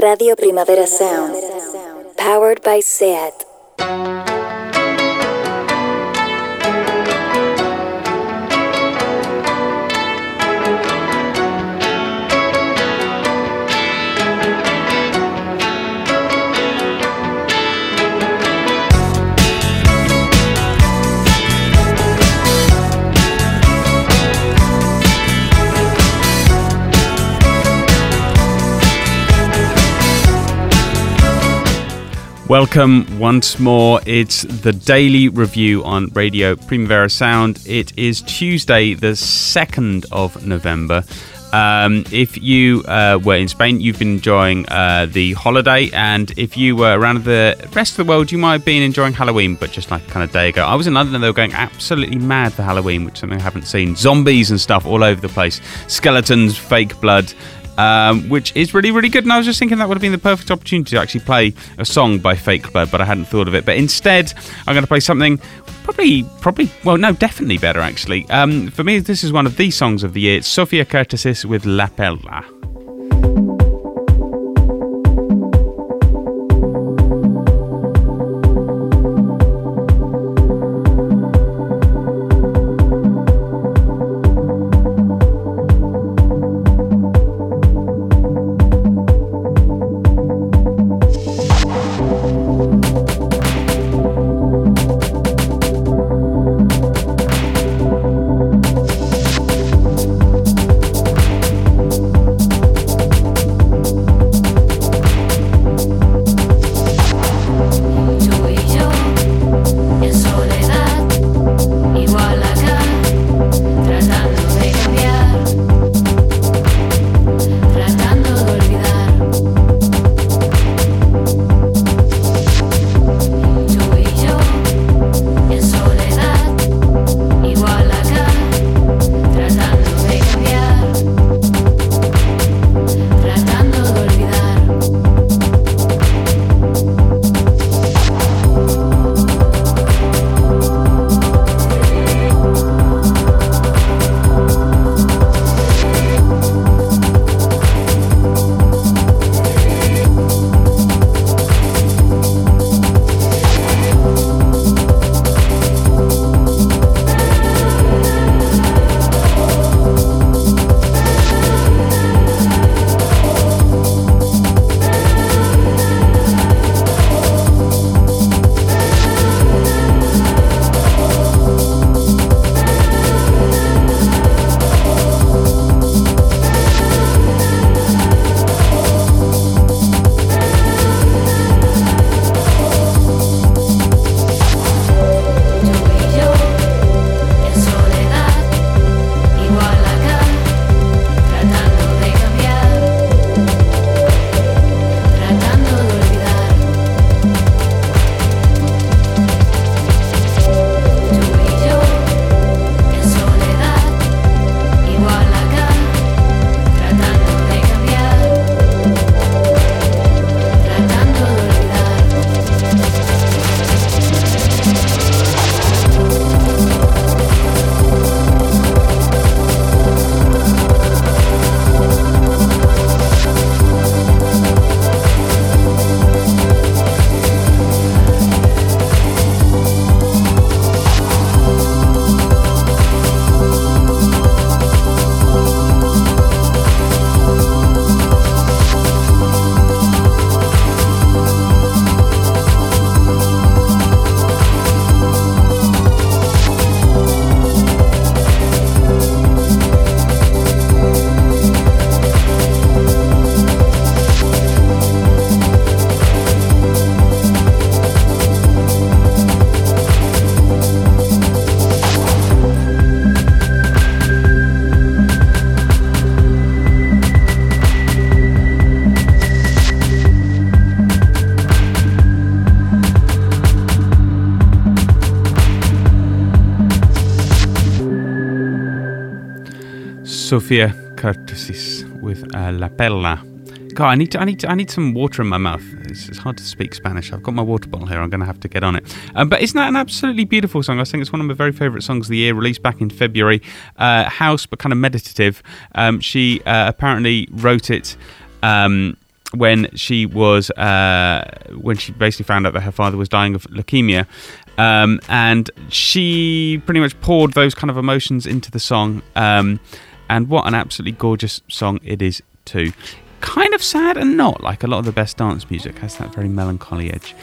Radio Primavera Sound. Powered by SEAT. Welcome once more. It's the daily review on Radio Primavera Sound. It is Tuesday, the 2nd of November. Um, if you uh, were in Spain, you've been enjoying uh, the holiday, and if you were around the rest of the world, you might have been enjoying Halloween, but just like kind of day ago. I was in London, and they were going absolutely mad for Halloween, which something I haven't seen. Zombies and stuff all over the place, skeletons, fake blood, um, which is really, really good. And I was just thinking that would have been the perfect opportunity to actually play a song by Fake Blood, but I hadn't thought of it. But instead, I'm going to play something probably, probably, well, no, definitely better actually. Um, for me, this is one of the songs of the year. It's Sofia Kourtesis with La Perla. Sofia Kourtesis with uh, La Perla. God, I need to, I need to, I need some water in my mouth. It's, it's hard to speak Spanish. I've got my water bottle here. I'm going to have to get on it. Um, but isn't that an absolutely beautiful song? I think it's one of my very favourite songs of the year. Released back in February, uh, house but kind of meditative. Um, she uh, apparently wrote it. Um, when she was uh, when she basically found out that her father was dying of leukemia, um, and she pretty much poured those kind of emotions into the song. Um, and what an absolutely gorgeous song it is too kind of sad and not. Like a lot of the best dance music has that very melancholy edge.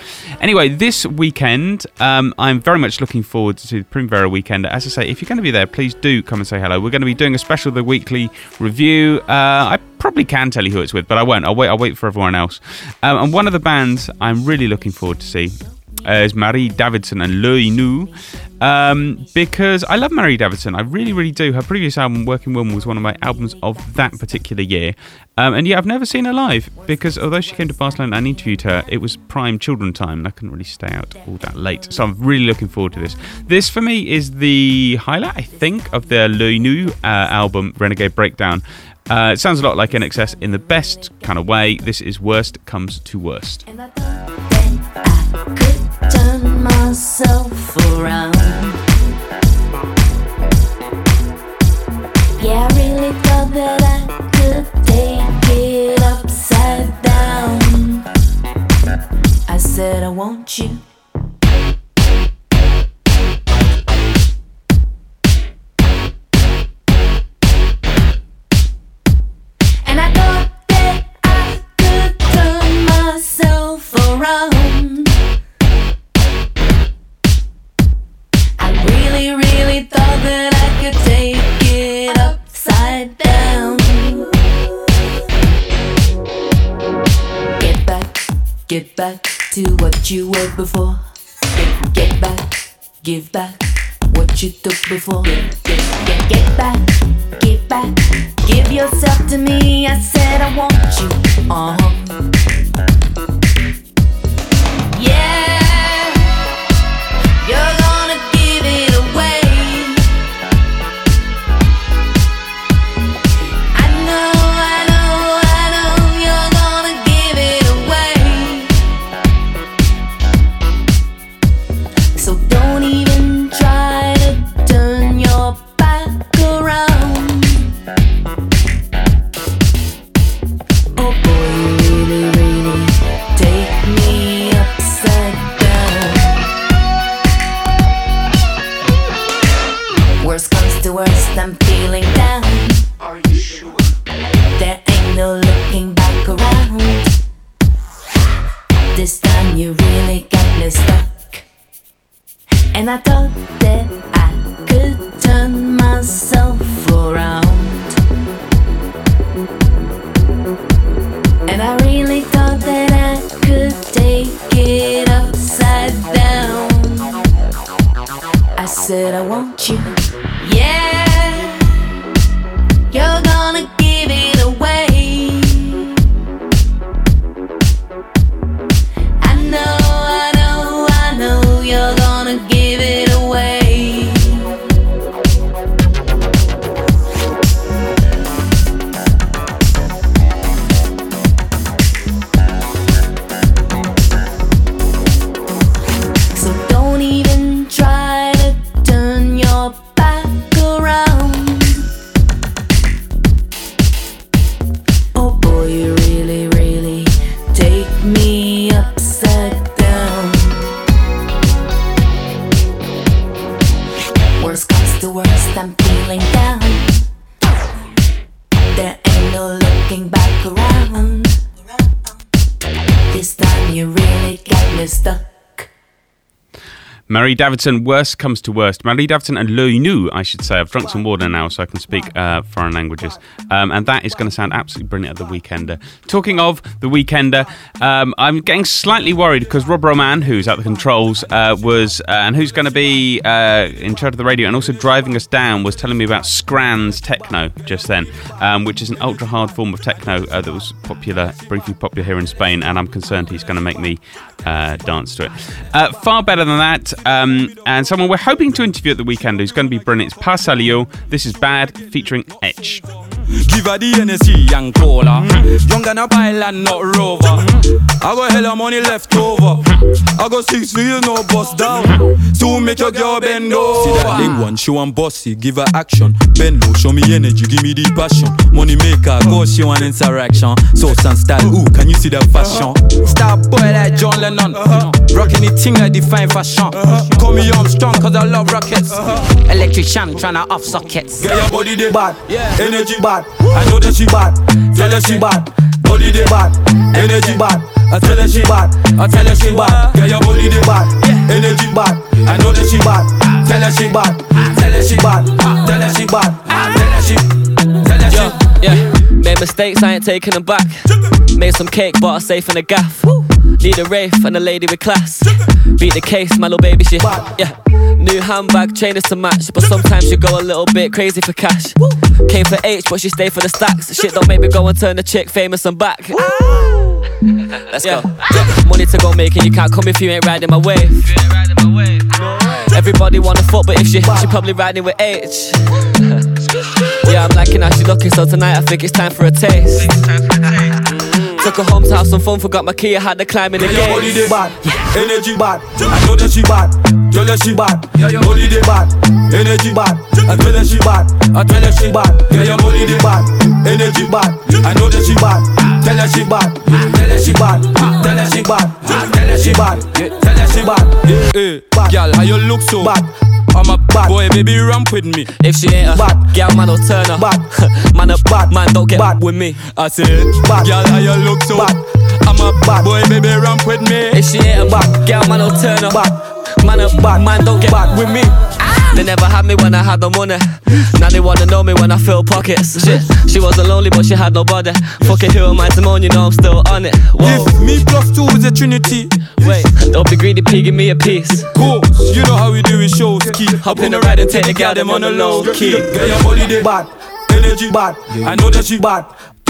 Anyway, this weekend, um, I'm very much looking forward to the Primavera weekend. As I say, if you're going to be there, please do come and say hello. We're going to be doing a special The Weekly review. Uh, I probably can tell you who it's with, but I won't. I'll wait. I'll wait for everyone else. Um, and one of the bands I'm really looking forward to see as Marie Davidson and L'Oeil Nu. Um, because I love Marie Davidson. I really, really do. Her previous album, Working Woman, was one of my albums of that particular year. Um, and yeah, I've never seen her live because although she came to Barcelona and interviewed her, it was prime children time and I couldn't really stay out all that late. So I'm really looking forward to this. This, for me, is the highlight, I think, of their L'Oeil Nu uh, album, Renegade Breakdown. Uh, it sounds a lot like INXS in the best kind of way. This is Worst Comes to Worst myself around. Yeah, I really thought that I could take it upside down. I said, I want you. And I thought that I could turn myself around. Get back get back to what you were before. Get, get back, give back what you took before. Get, get, get, get back, give back, give yourself to me. I said I want you. Uh huh. Marie Davidson, worst comes to worst. Marie Davidson and L'Oeil Nu, I should say. I've drunk some water now so I can speak uh, foreign languages. Um, and that is going to sound absolutely brilliant at the Weekender. Talking of the Weekender, um, I'm getting slightly worried because Rob Roman, who's at the controls, uh, was, uh, and who's going to be uh, in charge of the radio and also driving us down, was telling me about Schranz Techno just then, um, which is an ultra hard form of techno uh, that was popular, briefly popular here in Spain. And I'm concerned he's going to make me uh, dance to it. far better than that. Um, and someone we're hoping to interview at the weekend who's going to be brilliant is Pa Salieu. This is Bad featuring Etch. Give her the energy and cola. Young and a pilot, not rover. I got hella money left over. I got six figures, no bust down. To make your girl bend over. See that ling one, she want bossy, give her action. Bend low, show me energy, give me the passion. Money maker, go she want interaction. Sauce and style, ooh, can you see the fashion? Star boy like John Lennon. Rocking the thing like define fashion. Call me Armstrong, cause I love rockets. Electrician tryna off sockets. Get your body they bad, yeah. energy bad. I know that she bad, tell her she bad. Body they bad, energy bad. I tell her she bad, I tell her she bad. Get your body they bad, energy bad. I know that she bad, tell her she bad, tell her she bad, tell her she bad, tell her she, tell her she. Yeah, made mistakes, I ain't taking them back. Made some cake, but I'm safe in the gaff. Need a wraith and a lady with class. Beat the case, my little baby shit. Yeah. New handbag, trainers to match, but sometimes you go a little bit crazy for cash. Came for H, but she stayed for the stacks. Shit don't make me go and turn the chick famous and back. Let's go. Money to go making, you can't come if you ain't riding my wave. Everybody wanna fuck, but if she, she probably riding with H. Yeah, I'm liking how she looking, so tonight I think it's time for a taste. Took her home to have some fun, forgot my key, I had to climb in the Get your body they bad, energy. Bad. I know that she bad, tell her she bad. Body they bad, energy bad. I tell her she bad, I tell her she bad. Get your body they bad, energy bad. I know that she bad, tell her she bad, tell her she bad, tell her she bad, tell her she bad, tell her she bad. Hey, girl, how you look so bad? I'm a bad boy, baby, ramp with me. If she ain't a Bad. girl, man, will turn her. Bad. man, a Bad. man, don't get Bad. with me. I said, Bad. girl, how you look so Bad. I'm a Bad. boy, baby, ramp with me. If she ain't a Bad. girl, man, will turn her. Bad. Man, a Bad. man, don't get Bad. with me. Ah. They never had me when I had no money. Now they wanna know me when I fill pockets. Shit, she wasn't lonely, but she had nobody. Fucking who am I to moan? You know I'm still on it. Whoa, If me plus two is a trinity, wait, don't be greedy, P, give me a piece. course, you know how we do it shows. Keep Hop in the ride and take the gal them on the low key. Get your body they bad, energy bad. I know that she bad.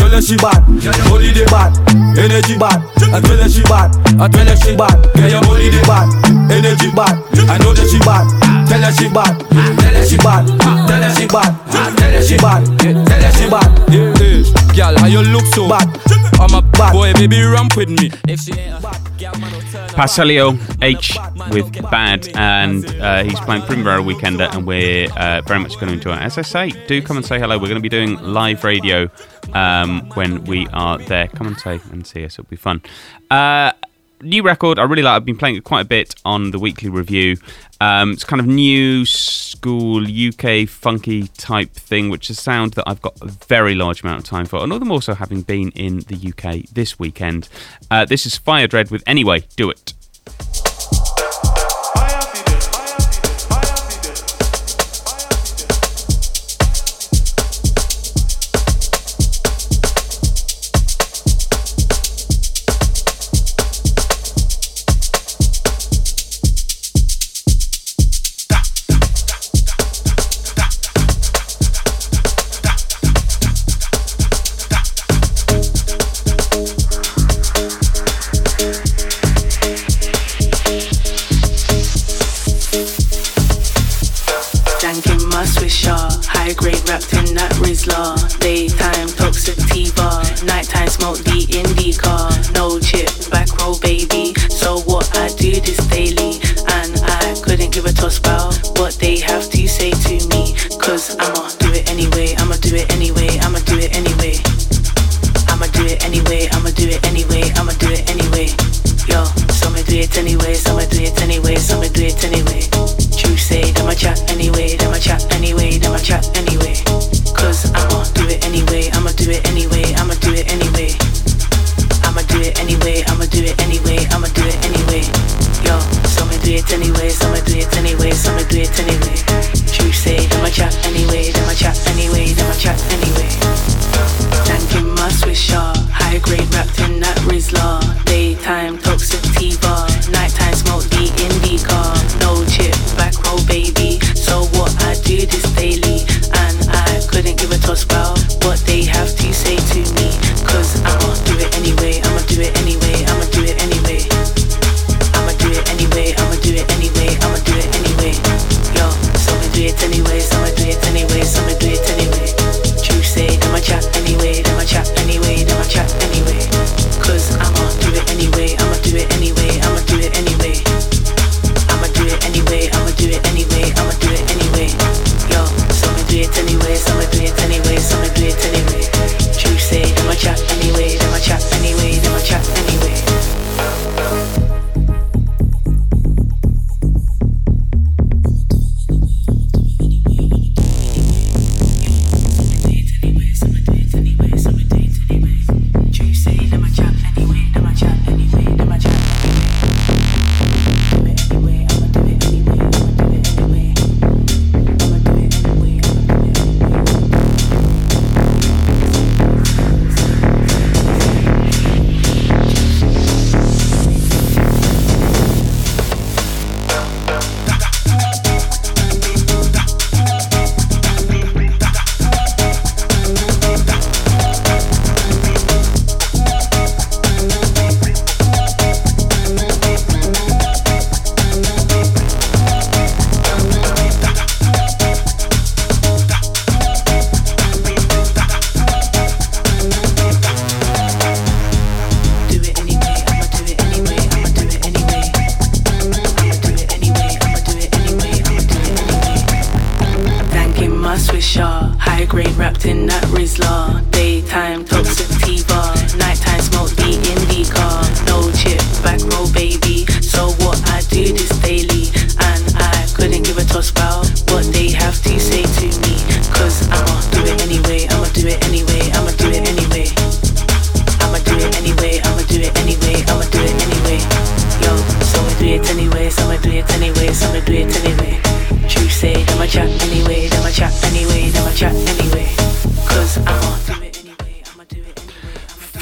Tell her she bad, body they bad, energy bad. I tell her she bad, I tell her she bad. Get your body they bad, energy bad. I know that she bad. Tell her she bad, tell her she bad, tell her she bad, tell her she bad, tell her she bad. Yeah, girl, how you look so bad? I'm a bad boy, baby, ramp with me. If she ain't a gal, man, will turn her. Pa Salieu H with Bad, and uh, he's playing Primavera Weekender, and we're uh, very much going to enjoy it. As I say, do come and say hello. We're going to be doing live radio um, when we are there. Come and say and see us; it'll be fun. Uh, new record, I really like. I've been playing it quite a bit on the weekly review. Um, it's kind of new school UK funky type thing, which is a sound that I've got a very large amount of time for. And all also having been in the UK this weekend. Uh, this is Fire Dread with Anyway, Do It.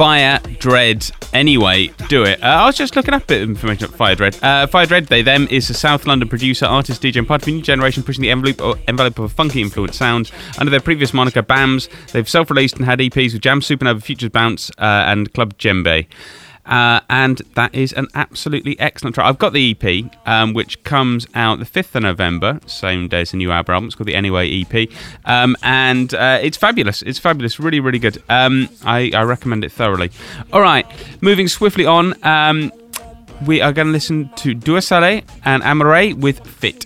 Fire Dread. Anyway, do it. Uh, I was just looking up a bit of information about Fire Dread. Uh, Fire Dread, they them is a South London producer, artist, DJ, and part of a new generation pushing the envelope, envelope of a funky influenced sound. Under their previous moniker, BAMS, they've self-released and had EPs with Jam Supernova, Futures Bounce, uh, and Club Djembe. Uh, and that is an absolutely excellent track. I've got the EP, um, which comes out the 5th of November, same day as the new album. It's called the Anyway EP. Um, and uh, it's fabulous. It's fabulous. Really, really good. Um, I, I recommend it thoroughly. All right, moving swiftly on. Um, we are going to listen to Dua Saleh and Amaarae with Fit.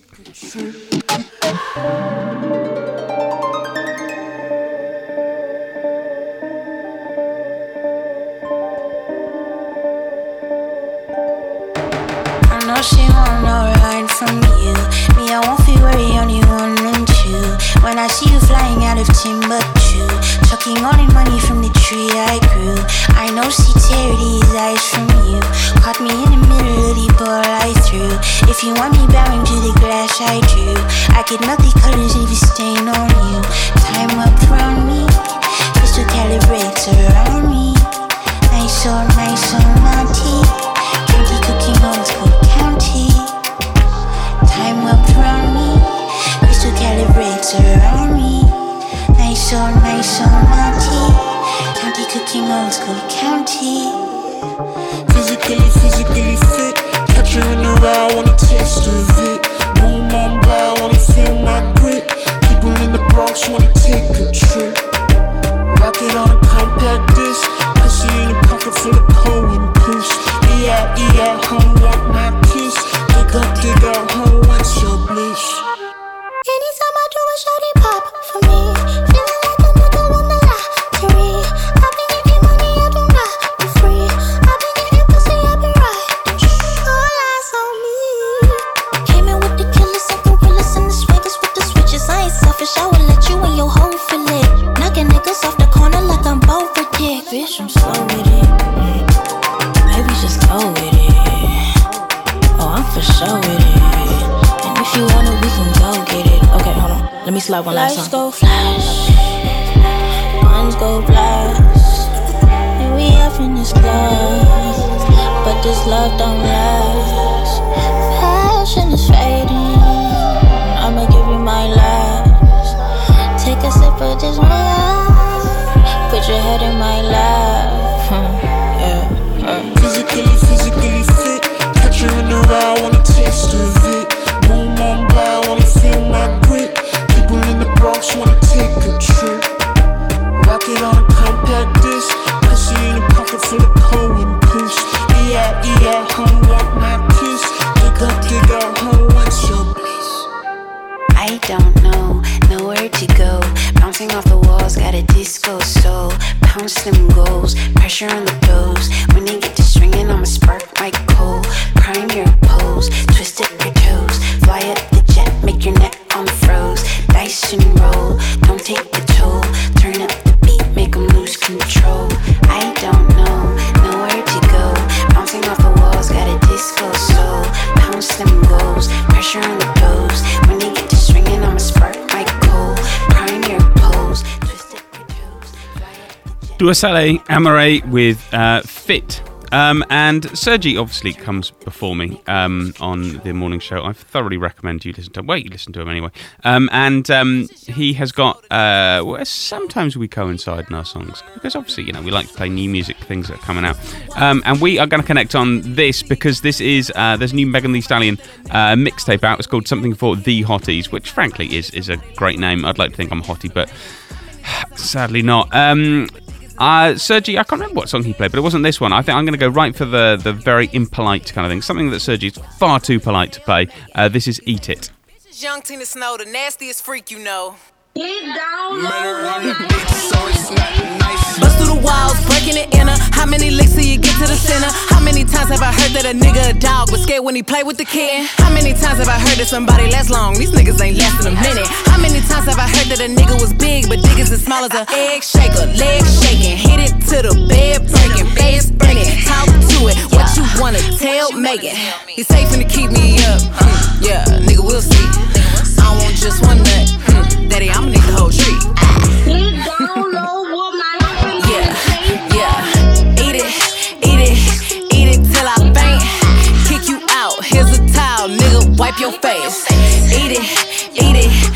She want no ride from you. Me, I won't feel worry, only one and two. When I see you flying out of Timbuktu, chucking all the money from the tree I grew. I know she tear these eyes from you. Caught me in the middle of the ball I threw. If you want me bowing to the grass I drew, I could melt the colors if you stain on you. Time up around me, crystal calibrates around me. Nice or nice or naughty. County cooking old around me. Nice or nice or naughty. County cooking old school county. Physically, physically fit. Catch her in the ride, wanna taste of it. Anytime on. Let me slide one last Lights go flash, guns go blast, and we up in this glass. But this love don't last. Passion is fading. I'ma give you my last. Take a sip of this wine. Put your head in my lap. yeah. Physically, physically fit. Catch her in the ride, Saleh Amaarae with uh, Fit. Um, and Sergi obviously comes before me um, on the morning show. I thoroughly recommend you listen to him. Well, you listen to him anyway. Um, and um, he has got. Uh, well, sometimes we coincide in our songs because obviously, you know, we like to play new music, things that are coming out. Um, and we are going to connect on this because this is uh, there's a new Megan Thee Stallion uh, mixtape out. It's called something for the Hotties, which frankly is is a great name. I'd like to think I'm a hottie, but sadly not. Um, uh, Sergi, I can't remember what song he played, but it wasn't this one. I think I'm going to go right for the the very impolite kind of thing, something that Sergi's far too polite to play. Uh, this is "Eat It." This is young Tina Snow, the nastiest freak you know. Bust through the walls, breaking it inner. How many licks till you get to the center? How many times have I heard that a nigga a dog was scared when he play with the kid? How many times have I heard that somebody lasts long? These niggas ain't lasting a minute. How many times have I heard that a nigga was big, but dick is as small as a egg shaker? Leg shaking, hit it to the bed breaking, face sprinting. Talk to it, what you wanna tell Megan? He's safe to keep me up. Hmm, yeah, nigga, we'll see. I want just one nut. Hmm, daddy, I'ma need the whole tree. Yeah, yeah. Eat it, eat it, eat it till I faint. Kick you out. Here's a towel, nigga. Wipe your face. Eat it, eat it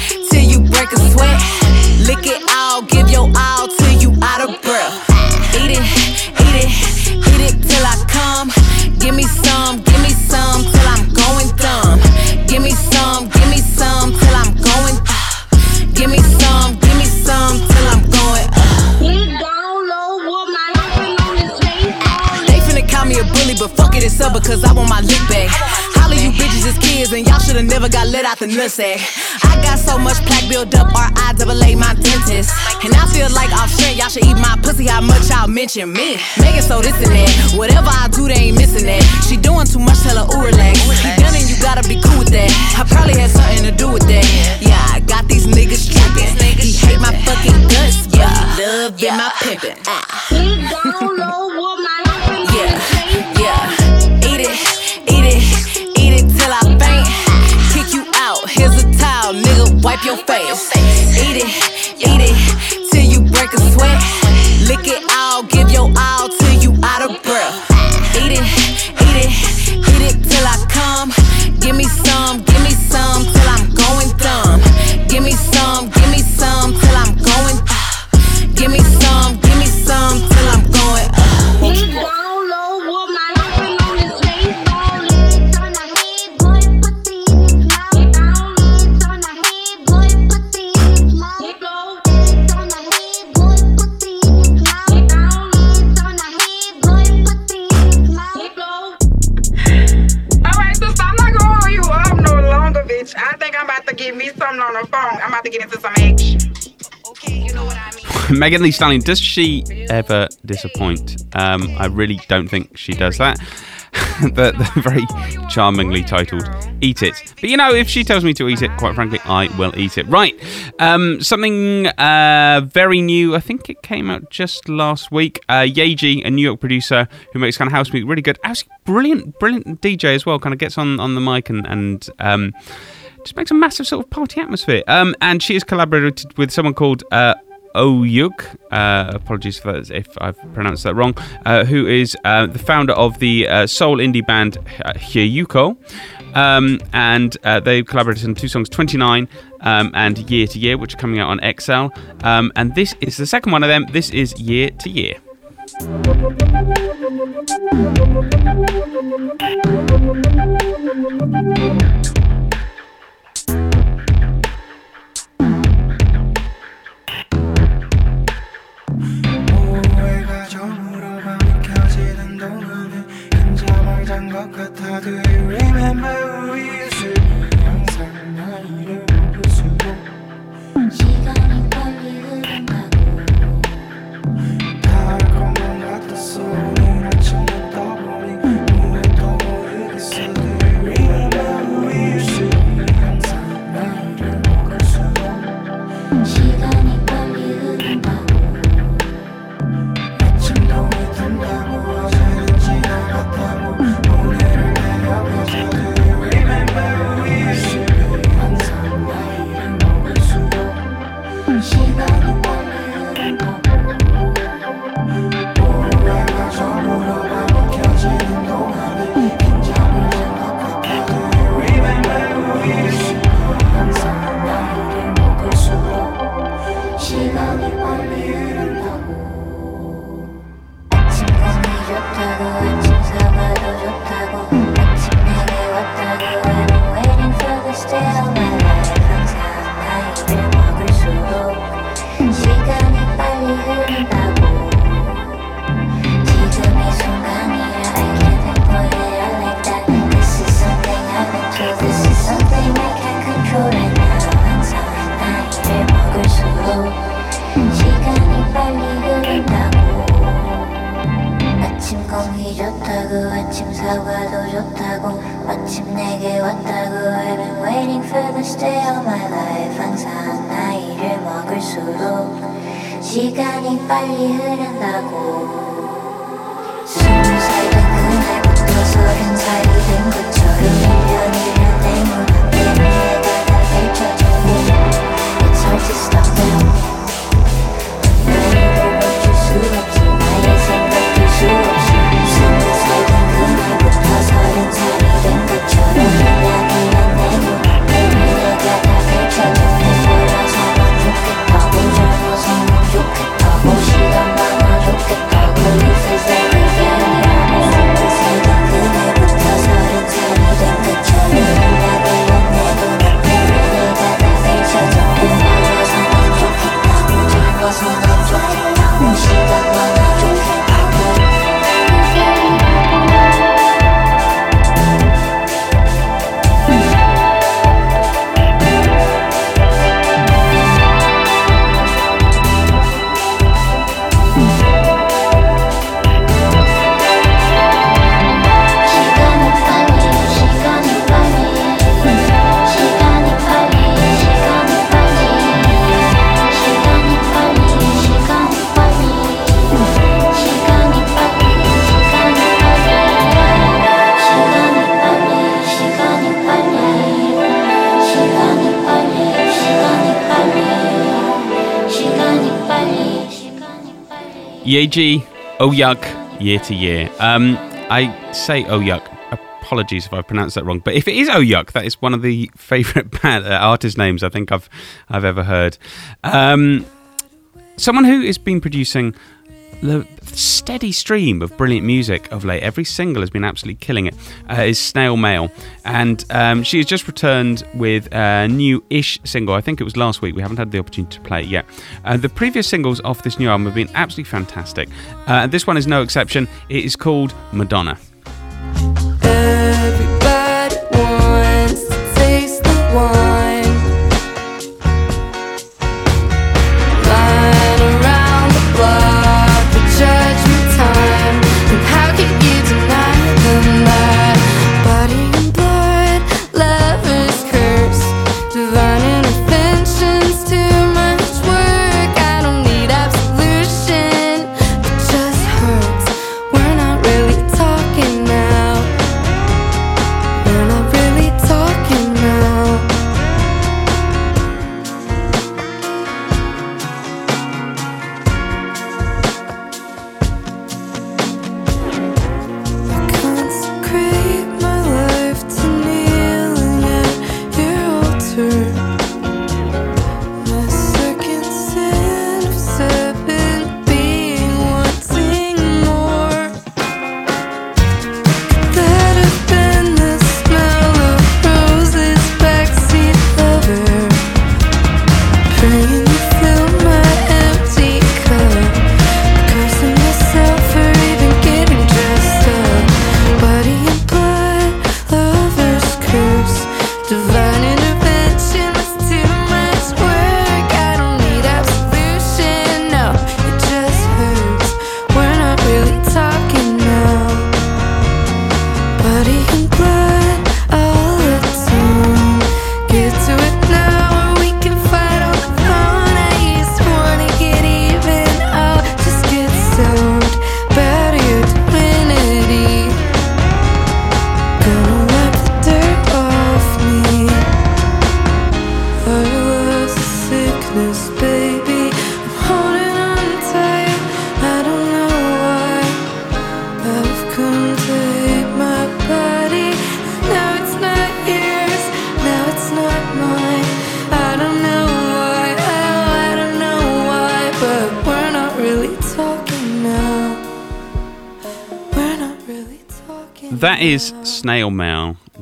never out the nutsack. I got so much plaque built up, or I double A my dentist. And I feel like off strength, y'all should eat my pussy, how much y'all mention me. Making so this and that. Whatever I do, they ain't missing that. She doing too much, tell her, ooh, relax. And you gotta be cool with that. I probably had something to do with that. Yeah, I got these niggas tripping. He hate my fucking guts, he love in my pimpin'. Ah. Yeah, Wipe your face. Eat it, eat it till you break a sweat. Lick it all, Megan Thee Stallion, does she ever disappoint? Um, I really don't think she does that. the, the very charmingly titled Eat It. But you know, if she tells me to eat it, quite frankly, I will eat it. Right. Um, something uh, very new. I think it came out just last week. Uh, Yaeji, a New York producer who makes kind of house music, really good. Actually, brilliant, brilliant DJ as well. Kind of gets on, on the mic and. and um, just makes a massive sort of party atmosphere. Um, and she has collaborated with someone called uh, OHHYUK. Uh, apologies for that if I've pronounced that wrong. Uh, who is uh, the founder of the uh, soul indie band uh, HYUKOH. Um, and uh, they collaborated on two songs, 29 um, and Year to Year, which are coming out on XL. Um, and this is the second one of them. This is Year to Year. 긴장을 잔것 같아 Do you remember who we Yaeji, oh yuck, year to year. Um, I say oh yuck. Apologies if I pronounced that wrong, but if it is oh yuck, that is one of the favourite band, uh, artist names I think I've I've ever heard. Um, someone who has been producing the steady stream of brilliant music of late, every single has been absolutely killing it. Uh, is Snail Mail. And um, she has just returned with a new ish single. I think it was last week. We haven't had the opportunity to play it yet. Uh, the previous singles off this new album have been absolutely fantastic. Uh, this one is no exception. It is called Madonna.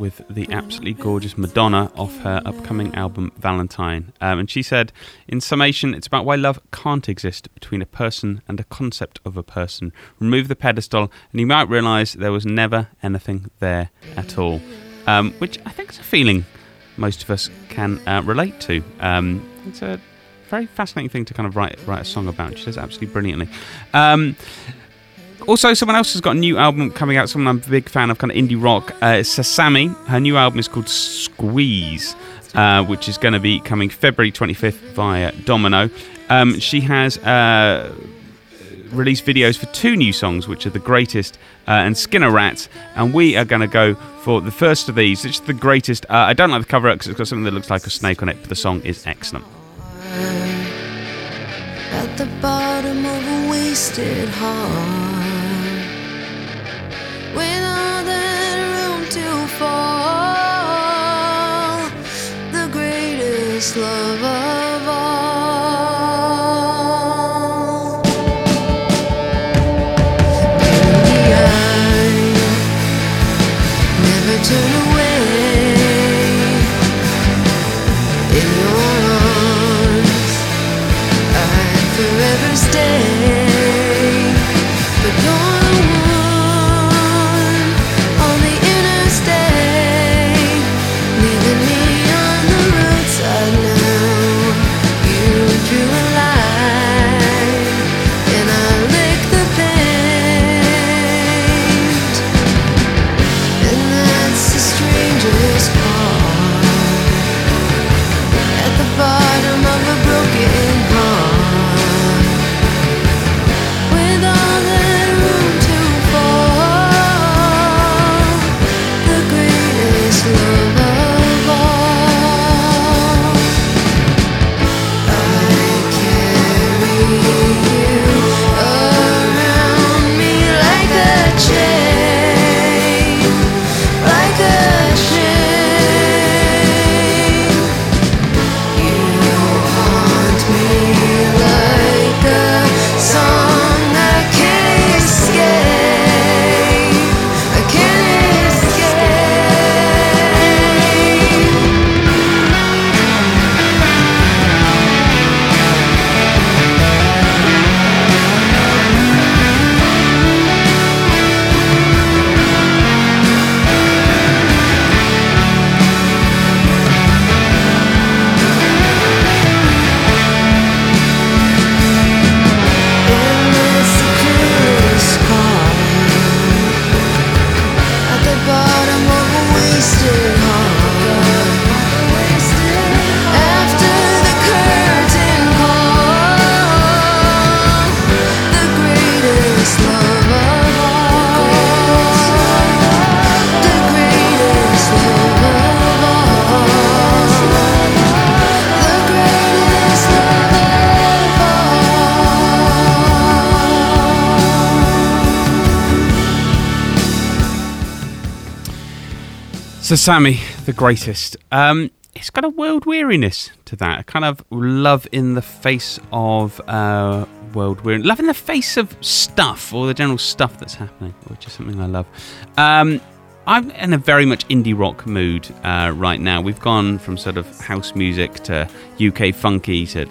with the absolutely gorgeous Madonna off her upcoming album Valentine. Um, and she said, in summation, it's about why love can't exist between a person and a concept of a person. Remove the pedestal, and you might realize there was never anything there at all. Um, which I think is a feeling most of us can uh, relate to. Um, it's a very fascinating thing to kind of write write a song about. She does absolutely brilliantly. Um, also, someone else has got a new album coming out. Someone I'm a big fan of, kind of indie rock. Uh, Sasami. Her new album is called Squeeze, uh, which is going to be coming February 25th via Domino. Um, she has uh, released videos for two new songs, which are The Greatest uh, and Skinner Rats. And we are going to go for the first of these. It's The Greatest. Uh, I don't like the cover because it's got something that looks like a snake on it, but the song is excellent. at the bottom of a wasted heart to fall. The greatest love So, Sasami, the greatest. Um, it's got a world weariness to that. A kind of love in the face of uh, world weariness. Love in the face of stuff, or the general stuff that's happening, which is something I love. Um, I'm in a very much indie rock mood uh, right now. We've gone from sort of house music to UK funky to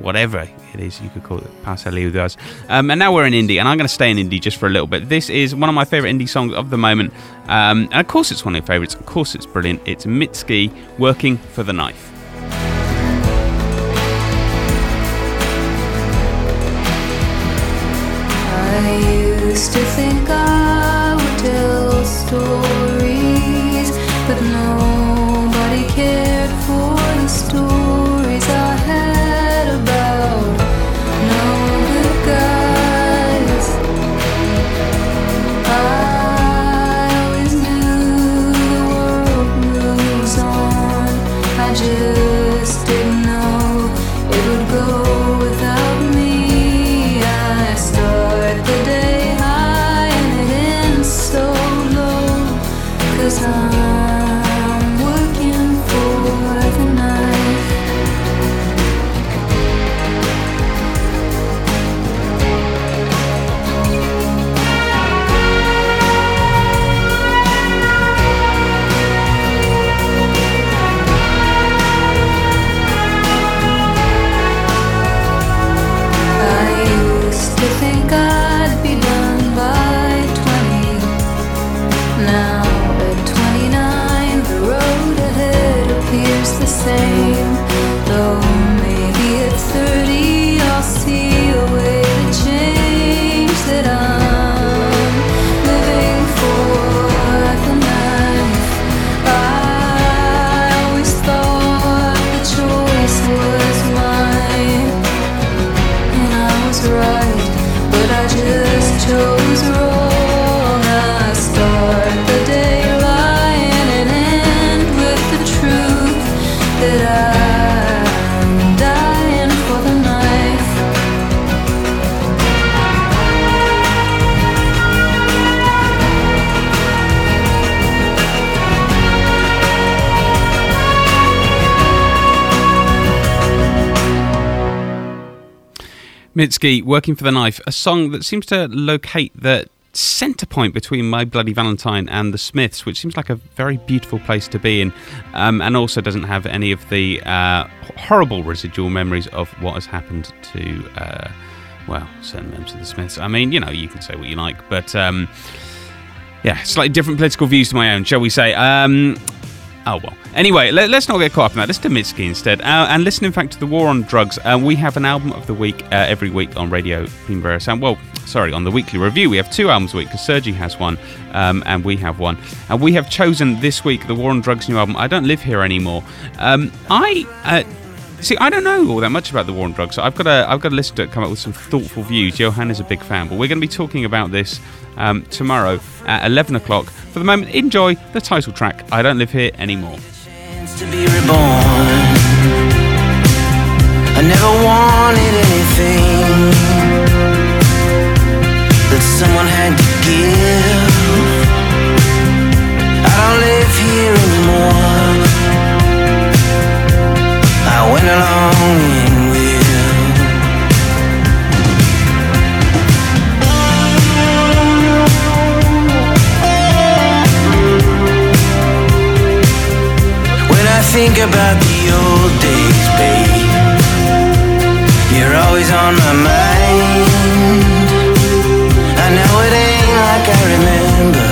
whatever it is you could call it, Pa Salieu with us. Um, and now we're in indie, and I'm going to stay in indie just for a little bit. This is one of my favourite indie songs of the moment. Um, and of course, it's one of my favourites. Of course, it's brilliant. It's Mitski working for the knife. I used to Mitski, Working for the Knife, a song that seems to locate the centre point between My Bloody Valentine and the Smiths, which seems like a very beautiful place to be in, um, and also doesn't have any of the uh, horrible residual memories of what has happened to, uh, well, certain members of the Smiths. I mean, you know, you can say what you like, but um, yeah, slightly different political views to my own, shall we say. Um, Oh well. Anyway, let, us not get caught up in that. Let's do Mitski instead, uh, and listen, in fact, to the War on Drugs. Uh, we have an album of the week uh, every week on Radio Primavera Sound. Well, sorry, on the weekly review, we have two albums a week because Sergi has one, um, and we have one. And we have chosen this week the War on Drugs new album. I don't live here anymore. Um, I. Uh, see, I don't know all that much about the war on drugs. So I've got to, I've got to listen to it, come up with some thoughtful views. Johan is a big fan, but we're going to be talking about this um, tomorrow at 11 o'clock. For the moment, enjoy the title track, I Don't Live Here Anymore. I never wanted anything that someone had to give. I don't live here anymore. I went along think about the old days, babe, you're always on my mind. I know it ain't like I remember.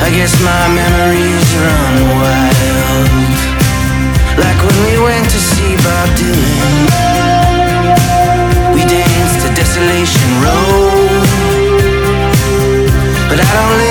I guess my memories run wild. Like when we went to see Bob Dylan. We danced to Desolation Road. But I don't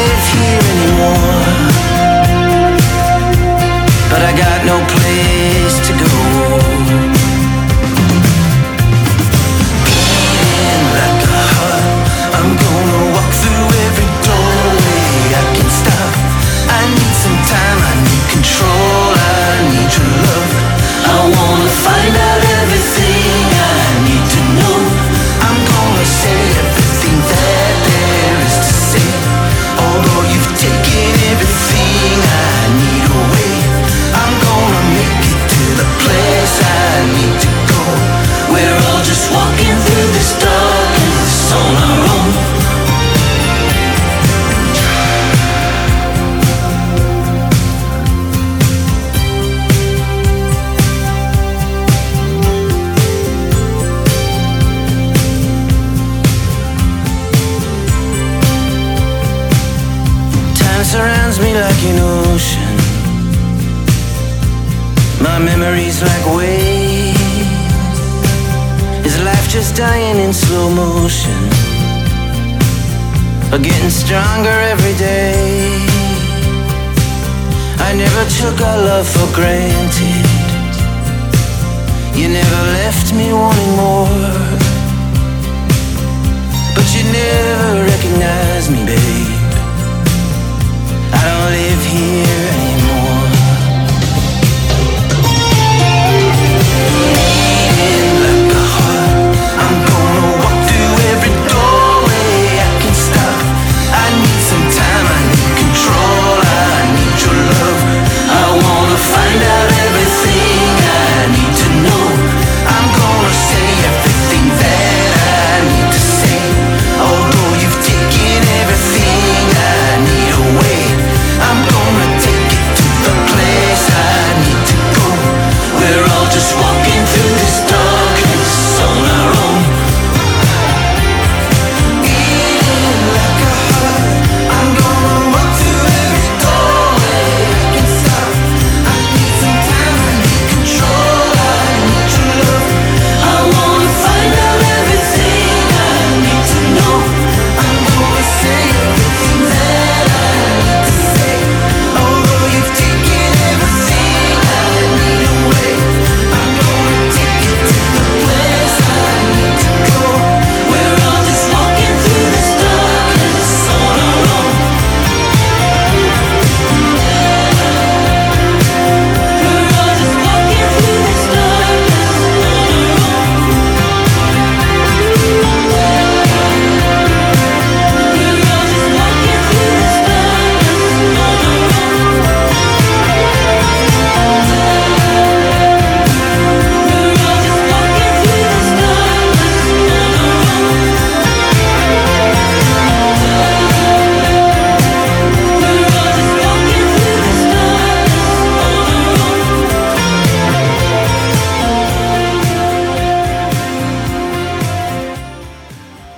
Or getting stronger every day? I never took our love for granted. You never left me wanting more. But you never recognized me, babe. I don't live here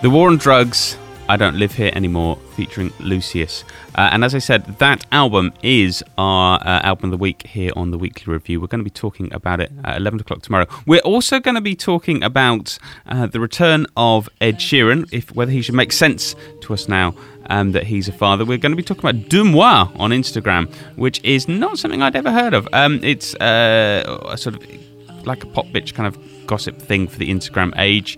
The War on Drugs, I Don't Live Here Anymore, featuring Lucius. Uh, and as I said, that album is our uh, album of the week here on the weekly review. We're going to be talking about it at 11 o'clock tomorrow. We're also going to be talking about uh, the return of Ed Sheeran, if whether he should make sense to us now um, that he's a father. We're going to be talking about Deux Moi on Instagram, which is not something I'd ever heard of. Um, it's uh, a sort of like a pop bitch kind of gossip thing for the Instagram age.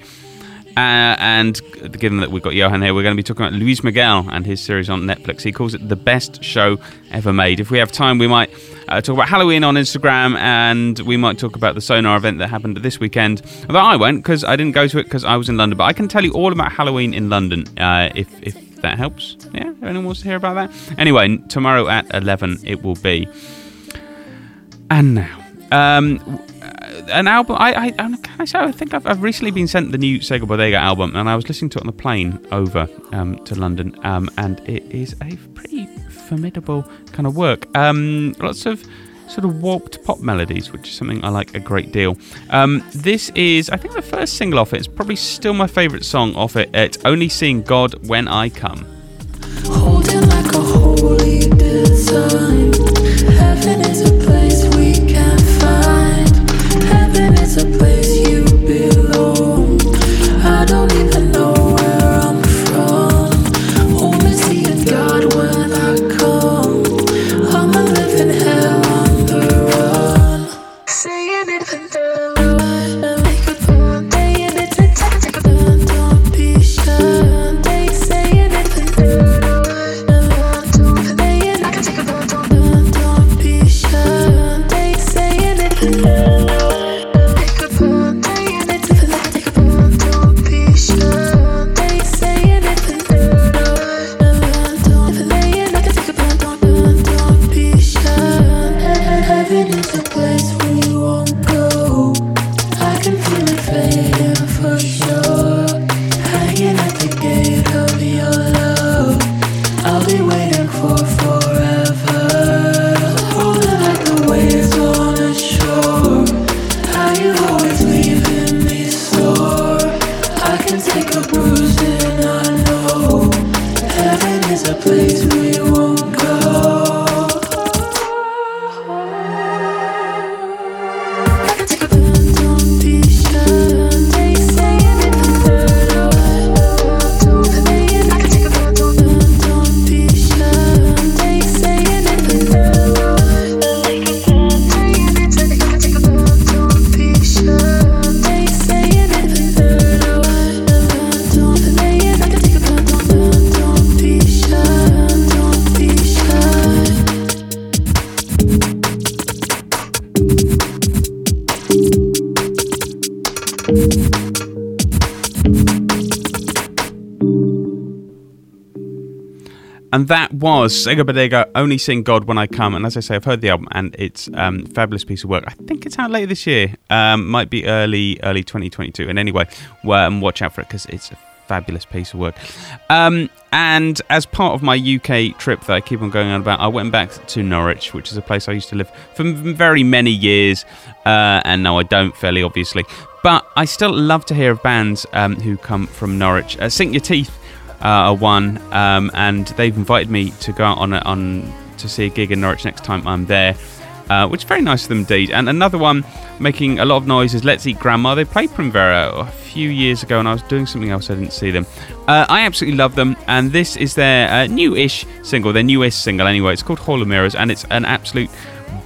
Uh, and given that we've got Johan here, we're going to be talking about Luis Miguel and his series on Netflix. He calls it the best show ever made. If we have time, we might uh, talk about Halloween on Instagram and we might talk about the Sonar event that happened this weekend. Although I went because I didn't go to it because I was in London. But I can tell you all about Halloween in London uh, if, if that helps. Yeah, if anyone wants to hear about that. Anyway, tomorrow at 11 it will be. And now. Um, an album. I, I, I I think I've, I've recently been sent the new Sega Bodega album, and I was listening to it on the plane over um, to London, um, and it is a pretty formidable kind of work. Um, lots of sort of warped pop melodies, which is something I like a great deal. Um, this is, I think, the first single off it. It's probably still my favourite song off it. It's "Only Seeing God When I Come." Holding like a holy design. Heaven is a place I don't was Sega Bodega, Only Seeing God When I Come. And as I say, I've heard the album and it's um, fabulous piece of work. I think it's out later this year. Um, might be early, early 2022. And anyway, um, watch out for it because it's a fabulous piece of work. Um, and as part of my UK trip that I keep on going on about, I went back to Norwich, which is a place I used to live for very many years. Uh, and now I don't, fairly obviously. But I still love to hear of bands um, who come from Norwich. Uh, Sink Your Teeth are one, um, and they've invited me to go out on a, on to see a gig in Norwich next time I'm there, uh, which is very nice of them indeed. And another one making a lot of noise is Let's Eat Grandma. They played Primavera a few years ago, and I was doing something else, I didn't see them. Uh, I absolutely love them, and this is their uh, new-ish single, their newest single anyway. It's called Hall of Mirrors, and it's an absolute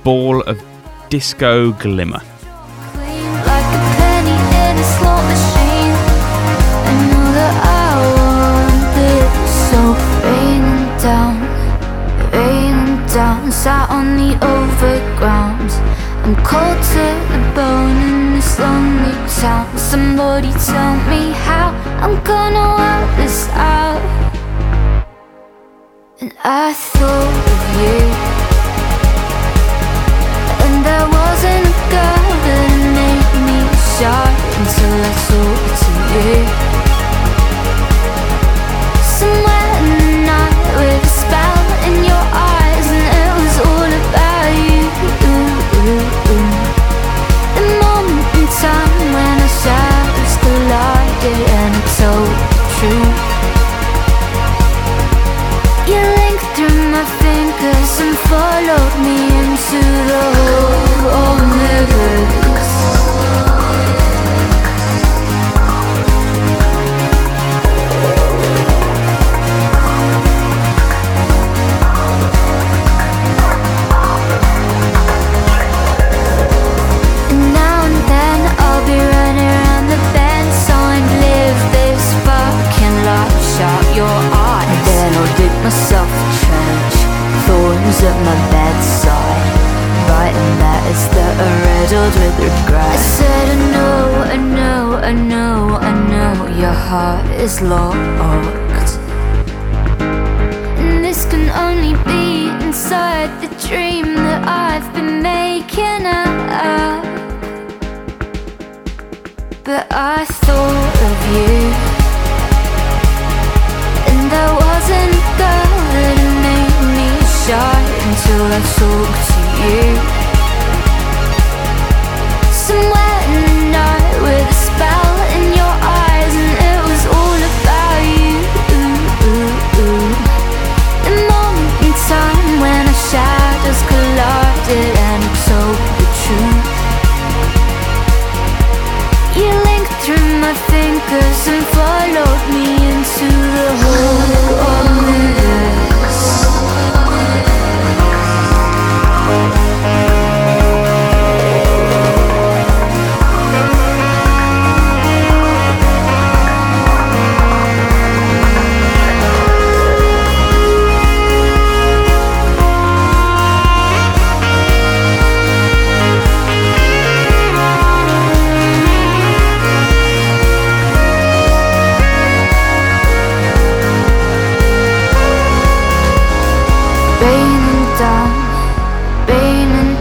ball of disco glimmer. Sat on the overground. I'm cold to the bone in this lonely town. Somebody tell me how I'm gonna work this out. And I thought of you. And there wasn't a girl that made me shy until I talked to you. Followed me into the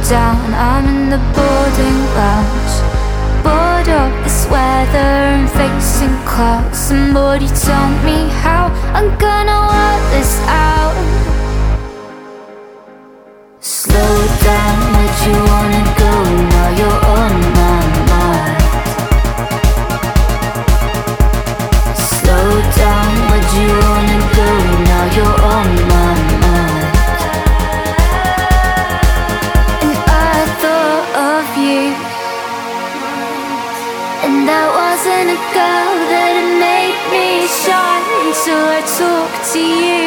down. I'm in the boarding lounge. Bored of this weather and facing clouds. Somebody tell me how I'm gonna work this out. Until I talk to you.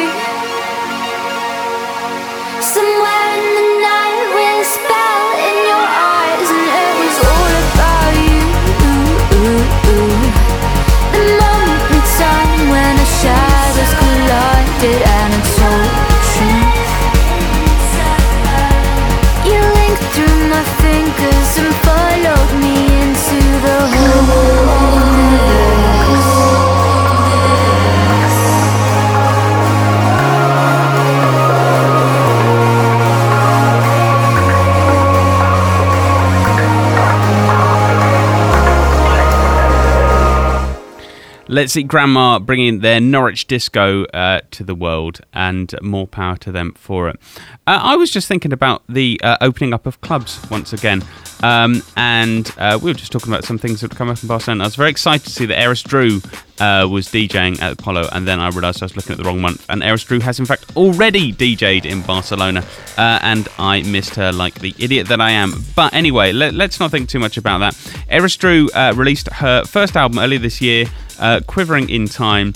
Let's Eat Grandma bringing their Norwich disco uh, to the world, and more power to them for it. Uh, I was just thinking about the uh, opening up of clubs once again, um, and uh, we were just talking about some things that would come up in Barcelona. I was very excited to see that Eris Drew uh, was DJing at Apollo, and then I realised I was looking at the wrong month. And Eris Drew has, in fact, already DJ'd in Barcelona, uh, and I missed her like the idiot that I am. But anyway, let, us not think too much about that. Eris Drew released her first album earlier this year, uh, Quivering in Time.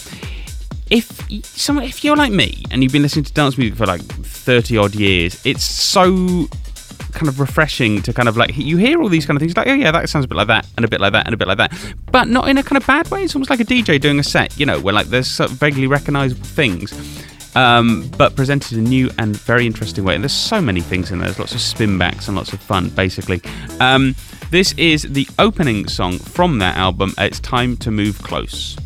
If some, if you're like me and you've been listening to dance music for like 30 odd years, it's so kind of refreshing to kind of like you hear all these kind of things like oh yeah that sounds a bit like that and a bit like that and a bit like that but not in a kind of bad way. It's almost like a dj doing a set you know where like there's sort of vaguely recognizable things um, but presented in a new and very interesting way. And there's so many things in there. There's lots of spin backs and lots of fun basically. Um, this is the opening song from that album it's time to move close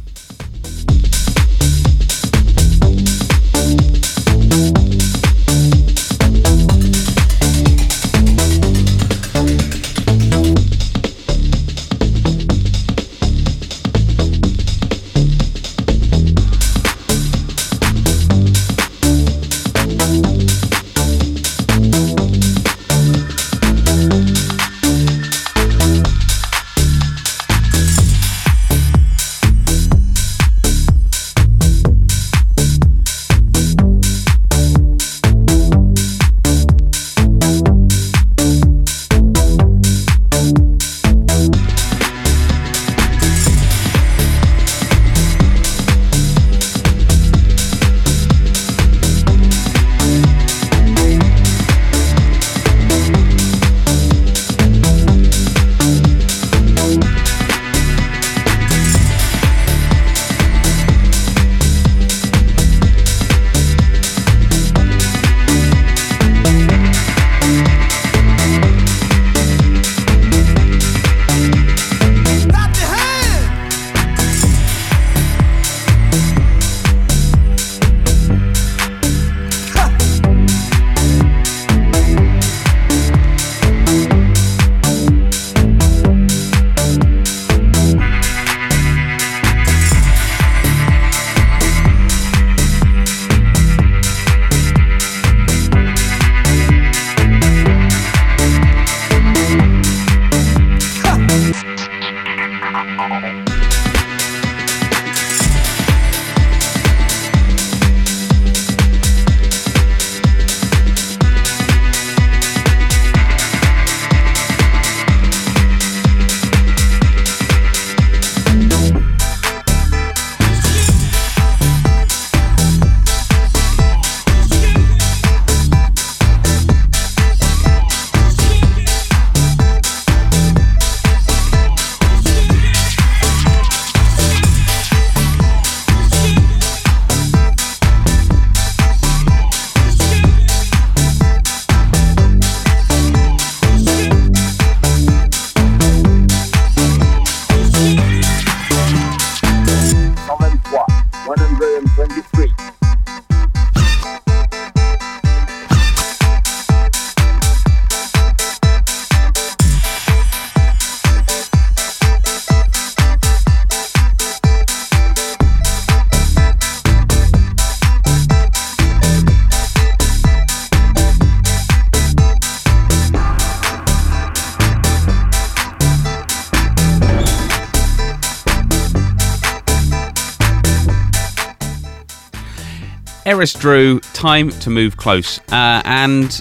Eris Drew, time to move close. Uh, and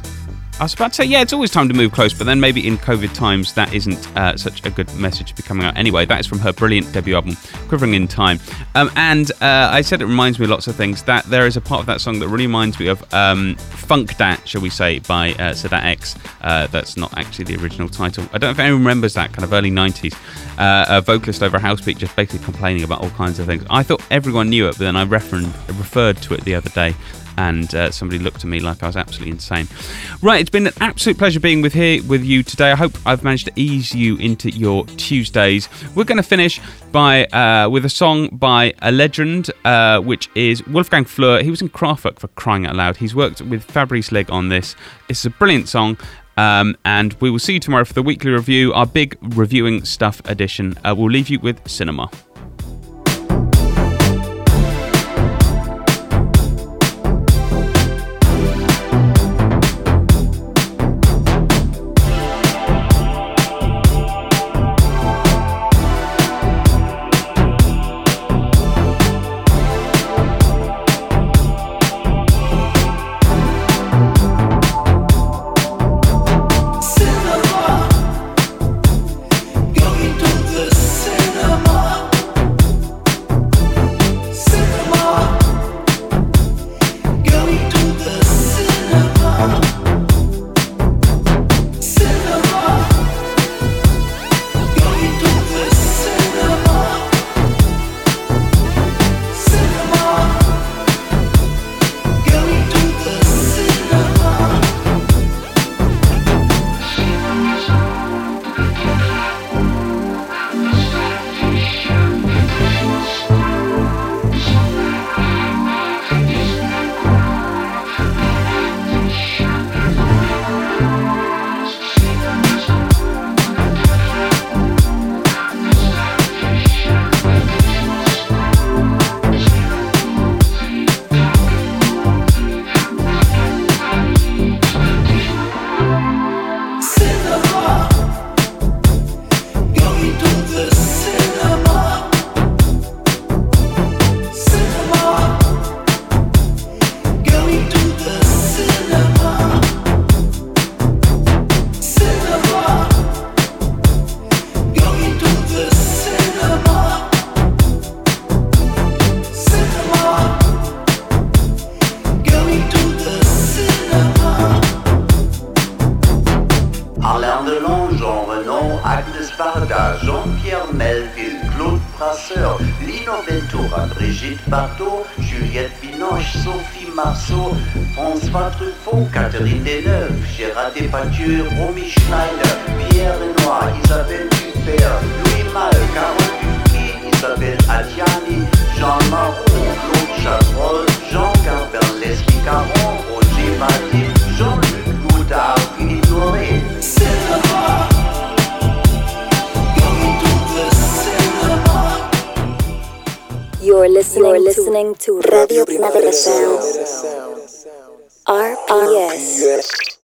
I was about to say, yeah, it's always time to move close, but then maybe in COVID times that isn't uh, such a good message to be coming out. Anyway, that is from her brilliant debut album, Quivering in Time. Um, and uh, I said it reminds me of lots of things. That there is a part of that song that really reminds me of um, Funk Dat, shall we say, by uh, Sadat X. Uh, that's not actually the original title. I don't know if anyone remembers that kind of early 90s. Uh, a vocalist over a house beat just basically complaining about all kinds of things. I thought everyone knew it, but then I referred, referred to it the other day and uh, somebody looked at me like I was absolutely insane. Right, it's been an absolute pleasure being with here with you today. I hope I've managed to ease you into your Tuesdays. We're going to finish by uh, with a song by a legend, uh, which is Wolfgang Flür. He was in Kraftwerk for crying out loud. He's worked with Fabrice Lig on this. It's a brilliant song. Um, and we will see you tomorrow for the weekly review, our big reviewing stuff edition. Uh, we'll leave you with cinema.